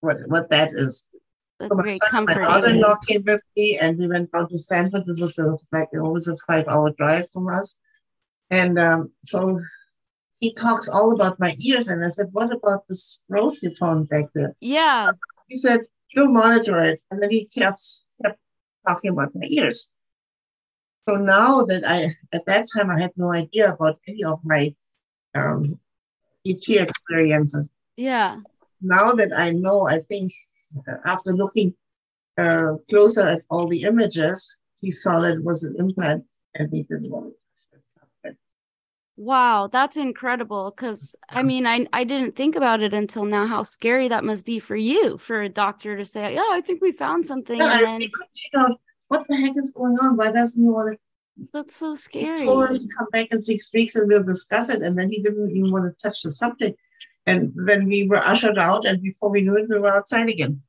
What what that is. That's so very son, comforting. My daughter-in-law came with me, and we went down to Stanford. It was a, like it was a five-hour drive from us, and um, so he talks all about my ears. And I said, "What about this rose you found back there?" Yeah. He said, "You'll monitor it," and then he kept kept talking about my ears. So now that I, at that time, I had no idea about any of my um, ET experiences. Yeah now that I know, I think uh, after looking uh, closer at all the images, he saw that it was an implant and he didn't want to Wow, that's incredible. Because I mean, I I didn't think about it until now. How scary that must be for you, for a doctor to say, Oh, I think we found something." And then... couldn't figure out what the heck is going on. Why doesn't he want to? That's so scary. He told us to come back in six weeks and we'll discuss it, and then he didn't even want to touch the subject. And then we were ushered out, and before we knew it, we were outside again.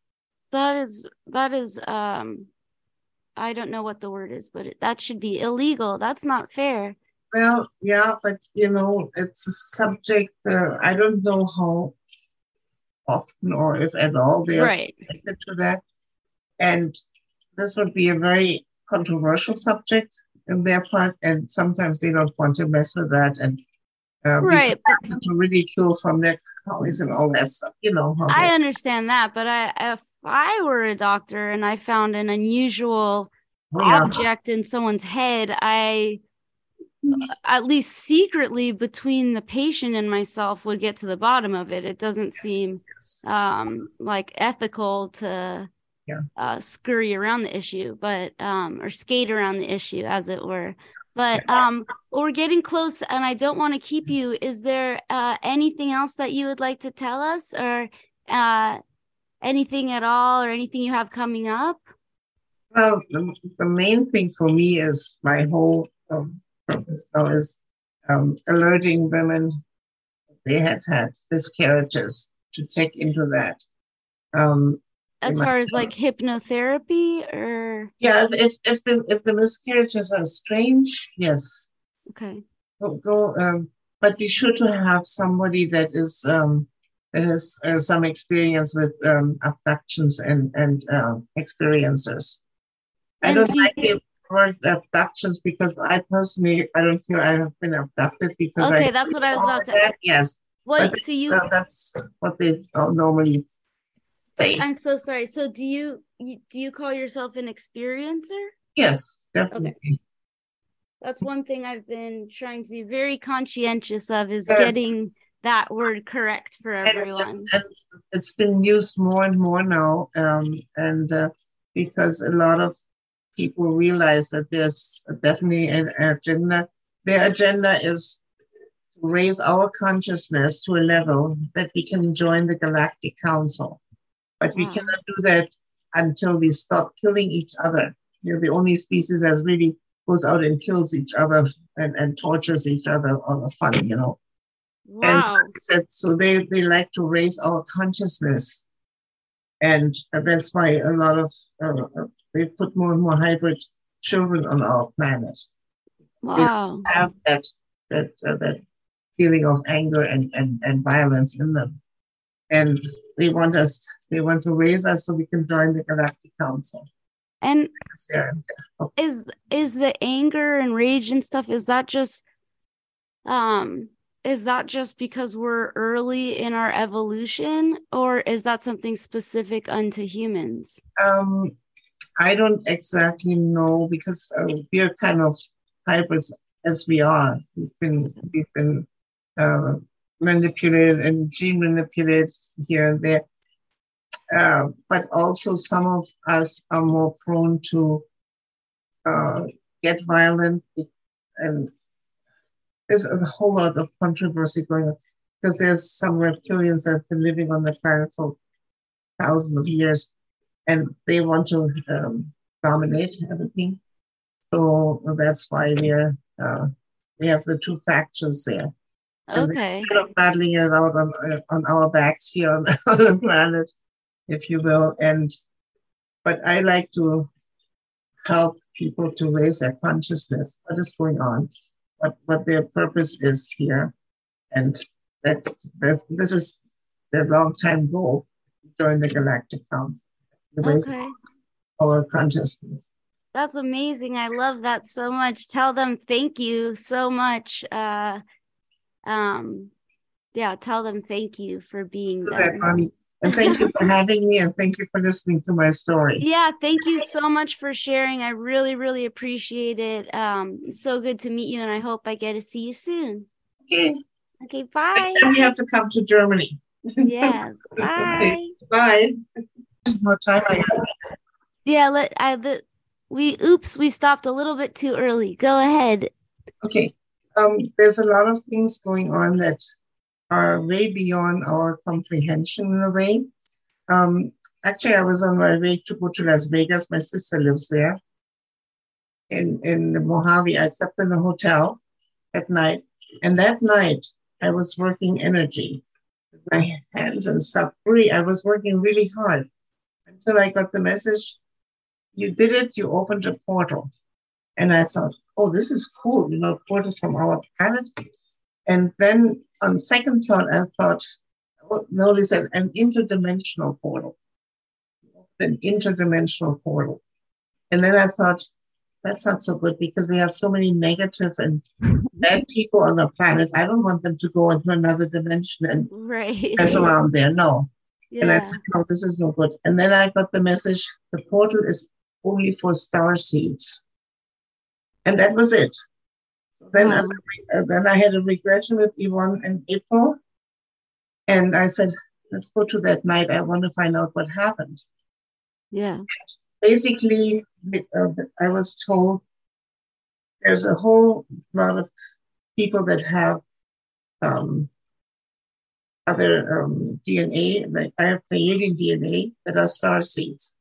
That is that is um, I don't know what the word is, but it, that should be illegal. That's not fair. Well, yeah, but you know, it's a subject. Uh, I don't know how often or if at all they are right. subjected to that, and this would be a very controversial subject in their part, and sometimes they don't want to mess with that, and uh, right to ridicule from their colleagues and all that stuff you know i understand that but i if i were a doctor and i found an unusual oh, yeah. object in someone's head i at least secretly between the patient and myself would get to the bottom of it. It doesn't yes, seem yes. um like ethical to yeah. uh, scurry around the issue, but um or skate around the issue as it were. But um we're getting close and I don't want to keep you. Is there uh anything else that you would like to tell us or uh anything at all or anything you have coming up? Well, the, the main thing for me is my whole um, purpose now is um, alerting women they had had miscarriages to check into that. Um, as far as like hypnotherapy or yeah if, if, the if the miscarriages are strange yes. Okay. Go, go um, but be sure to have somebody that is um that has uh, some experience with um, abductions and and uh, experiencers. And i don't like the word abductions because i personally i don't feel i have been abducted because okay I that's what i was about to that. yes. What so you uh, that's what they normally I'm so sorry. So do you, do you call yourself an experiencer? Yes, definitely. Okay. That's one thing I've been trying to be very conscientious of is yes. getting that word correct for everyone. And, and, it's been used more and more now, um, and uh, because a lot of people realize that there's definitely an agenda. Their agenda is to raise our consciousness to a level that we can join the Galactic Council. But we mm. cannot do that until we stop killing each other. You're the only species that really goes out and kills each other and, and tortures each other on a fun, you know. Wow. And so they, they like to raise our consciousness. And that's why a lot of, uh, they put more and more hybrid children on our planet. Wow. They have that, that, uh, that feeling of anger and, and, and violence in them. And they want us they want to raise us so we can join the Galactic Council. And is is the anger and rage and stuff? Is that just um is that just because we're early in our evolution or is that something specific unto humans um i don't exactly know because uh, we're kind of hybrids as we are we've been we've been uh, manipulated and gene manipulated here and there uh, but also some of us are more prone to uh, get violent. And there's a whole lot of controversy going on because there's some reptilians that have been living on the planet for thousands of years and they want to um, dominate everything. So that's why we're uh, we have the two factions there. Okay. Kind of battling it out on on our backs here on, on the planet if you will. And but I like to help people to raise their consciousness. What is going on? What what their purpose is here, and that that's, this is their long time goal. Join the Galactic Council. Okay. Our consciousness. That's amazing. I love that so much. Tell them thank you so much. Uh, um, yeah, tell them thank you for being there. And thank you for having me and thank you for listening to my story. Yeah, thank you so much for sharing. I really, really appreciate it. Um, so good to meet you, and I hope I get to see you soon. Okay. Okay, bye. And you have to come to Germany. Yeah. Bye. bye. What time I have? Yeah, let I the we oops, we stopped a little bit too early. Go ahead. Okay. Um, there's a lot of things going on that are way beyond our comprehension in a way. Um, actually, I was on my way to go to Las Vegas. My sister lives there. In in the Mojave, I slept in a hotel at night, and that night I was working energy with my hands and stuff. Really, I was working really hard until I got the message. You did it. You opened a portal, and I thought, oh, this is cool. You know, portal from our planet. And then on second thought, I thought, well, no, there's an, an interdimensional portal, an interdimensional portal. And then I thought, that's not so good because we have so many negative and bad people on the planet. I don't want them to go into another dimension and right. mess around there. No. Yeah. And I thought, no, this is no good. And then I got the message the portal is only for star seeds. And that was it. So then, I, uh, then I had a regression with Yvonne in April, and I said, "Let's go to that night. I want to find out what happened." Yeah. Basically, uh, I was told there's a whole lot of people that have um, other um, DNA, like I have Pleiadian DNA that are star seeds,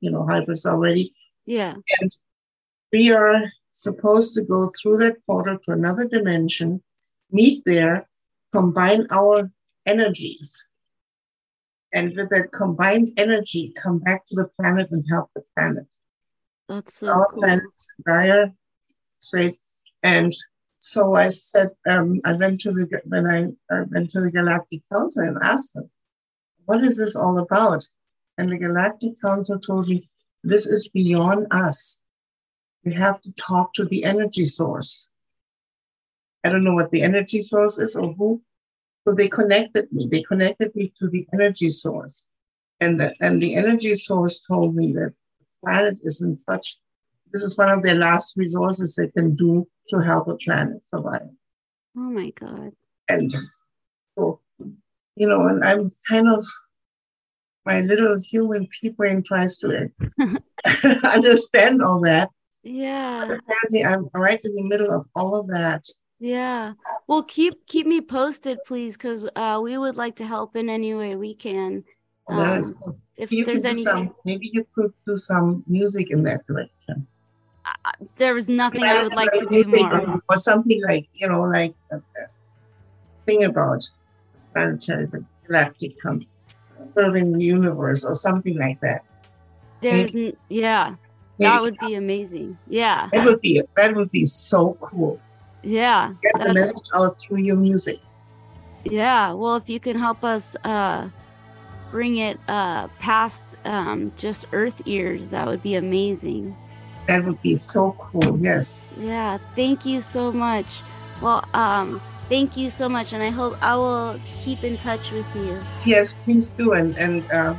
you know, hybrids already. Yeah. And we are supposed to go through that portal to another dimension, meet there, combine our energies. And with that combined energy, come back to the planet and help the planet. That's so Our cool. planet, Gaia, space, and so I said, um, I went to the when I, I went to the Galactic Council and asked them, "What is this all about?" And the Galactic Council told me, "This is beyond us. We have to talk to the energy source." I don't know what the energy source is or who. So they connected me. They connected me to the energy source, and the and the energy source told me that the planet is in such. This is one of their last resources they can do to help a planet survive. Oh my God. And so, you know, and I'm kind of my little human pea brain tries to understand all that. Yeah. Apparently, I'm right in the middle of all of that. Yeah. Well, keep keep me posted, please, because uh, we would like to help in any way we can. And that is Um, cool. If You there's any, some, maybe you could do some music in that direction. there was nothing I would like to do more. Or, or something like, you know, like a, a thing about planetary, the galactic serving the universe or something like that. There's, n- yeah, Maybe that would be amazing. Yeah, that would be that would be so cool. yeah, Get the message out through your music. yeah. Well, if you can help us uh, bring it uh, past um, just Earth ears, that would be amazing. That would be so cool. Yes. Yeah, thank you so much. Well, um, thank you so much, and I hope I will keep in touch with you. Yes, please do. And and uh,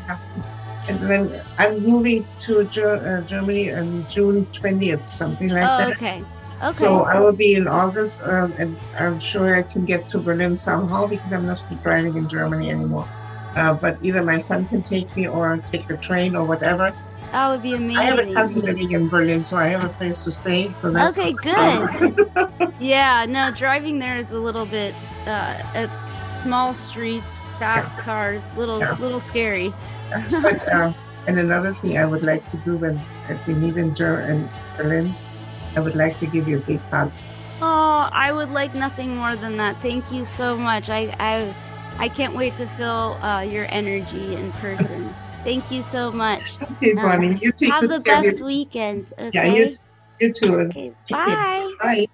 and then I'm moving to Ger- uh, Germany on June twentieth, something like Oh, that. okay. Okay. So I will be in August, um, and I'm sure I can get to Berlin somehow because I'm not driving in Germany anymore. Uh, but either my son can take me or take the train or whatever. That would be amazing. I have a cousin living in Berlin, so I have a place to stay. So that's Okay, good. yeah, no, driving there is a little bit. Uh, it's small streets, fast cars, little Yeah. little scary. but uh, and another thing I would like to do when if we meet in, Ger- in Berlin, I would like to give you a big hug. Oh, I would like nothing more than that. Thank you so much. I I, I can't wait to feel uh, your energy in person. Thank you so much. Okay, Uh, Bonnie, you take Have the best weekend. Okay. Yeah, you, you too. okay. Bye. Bye.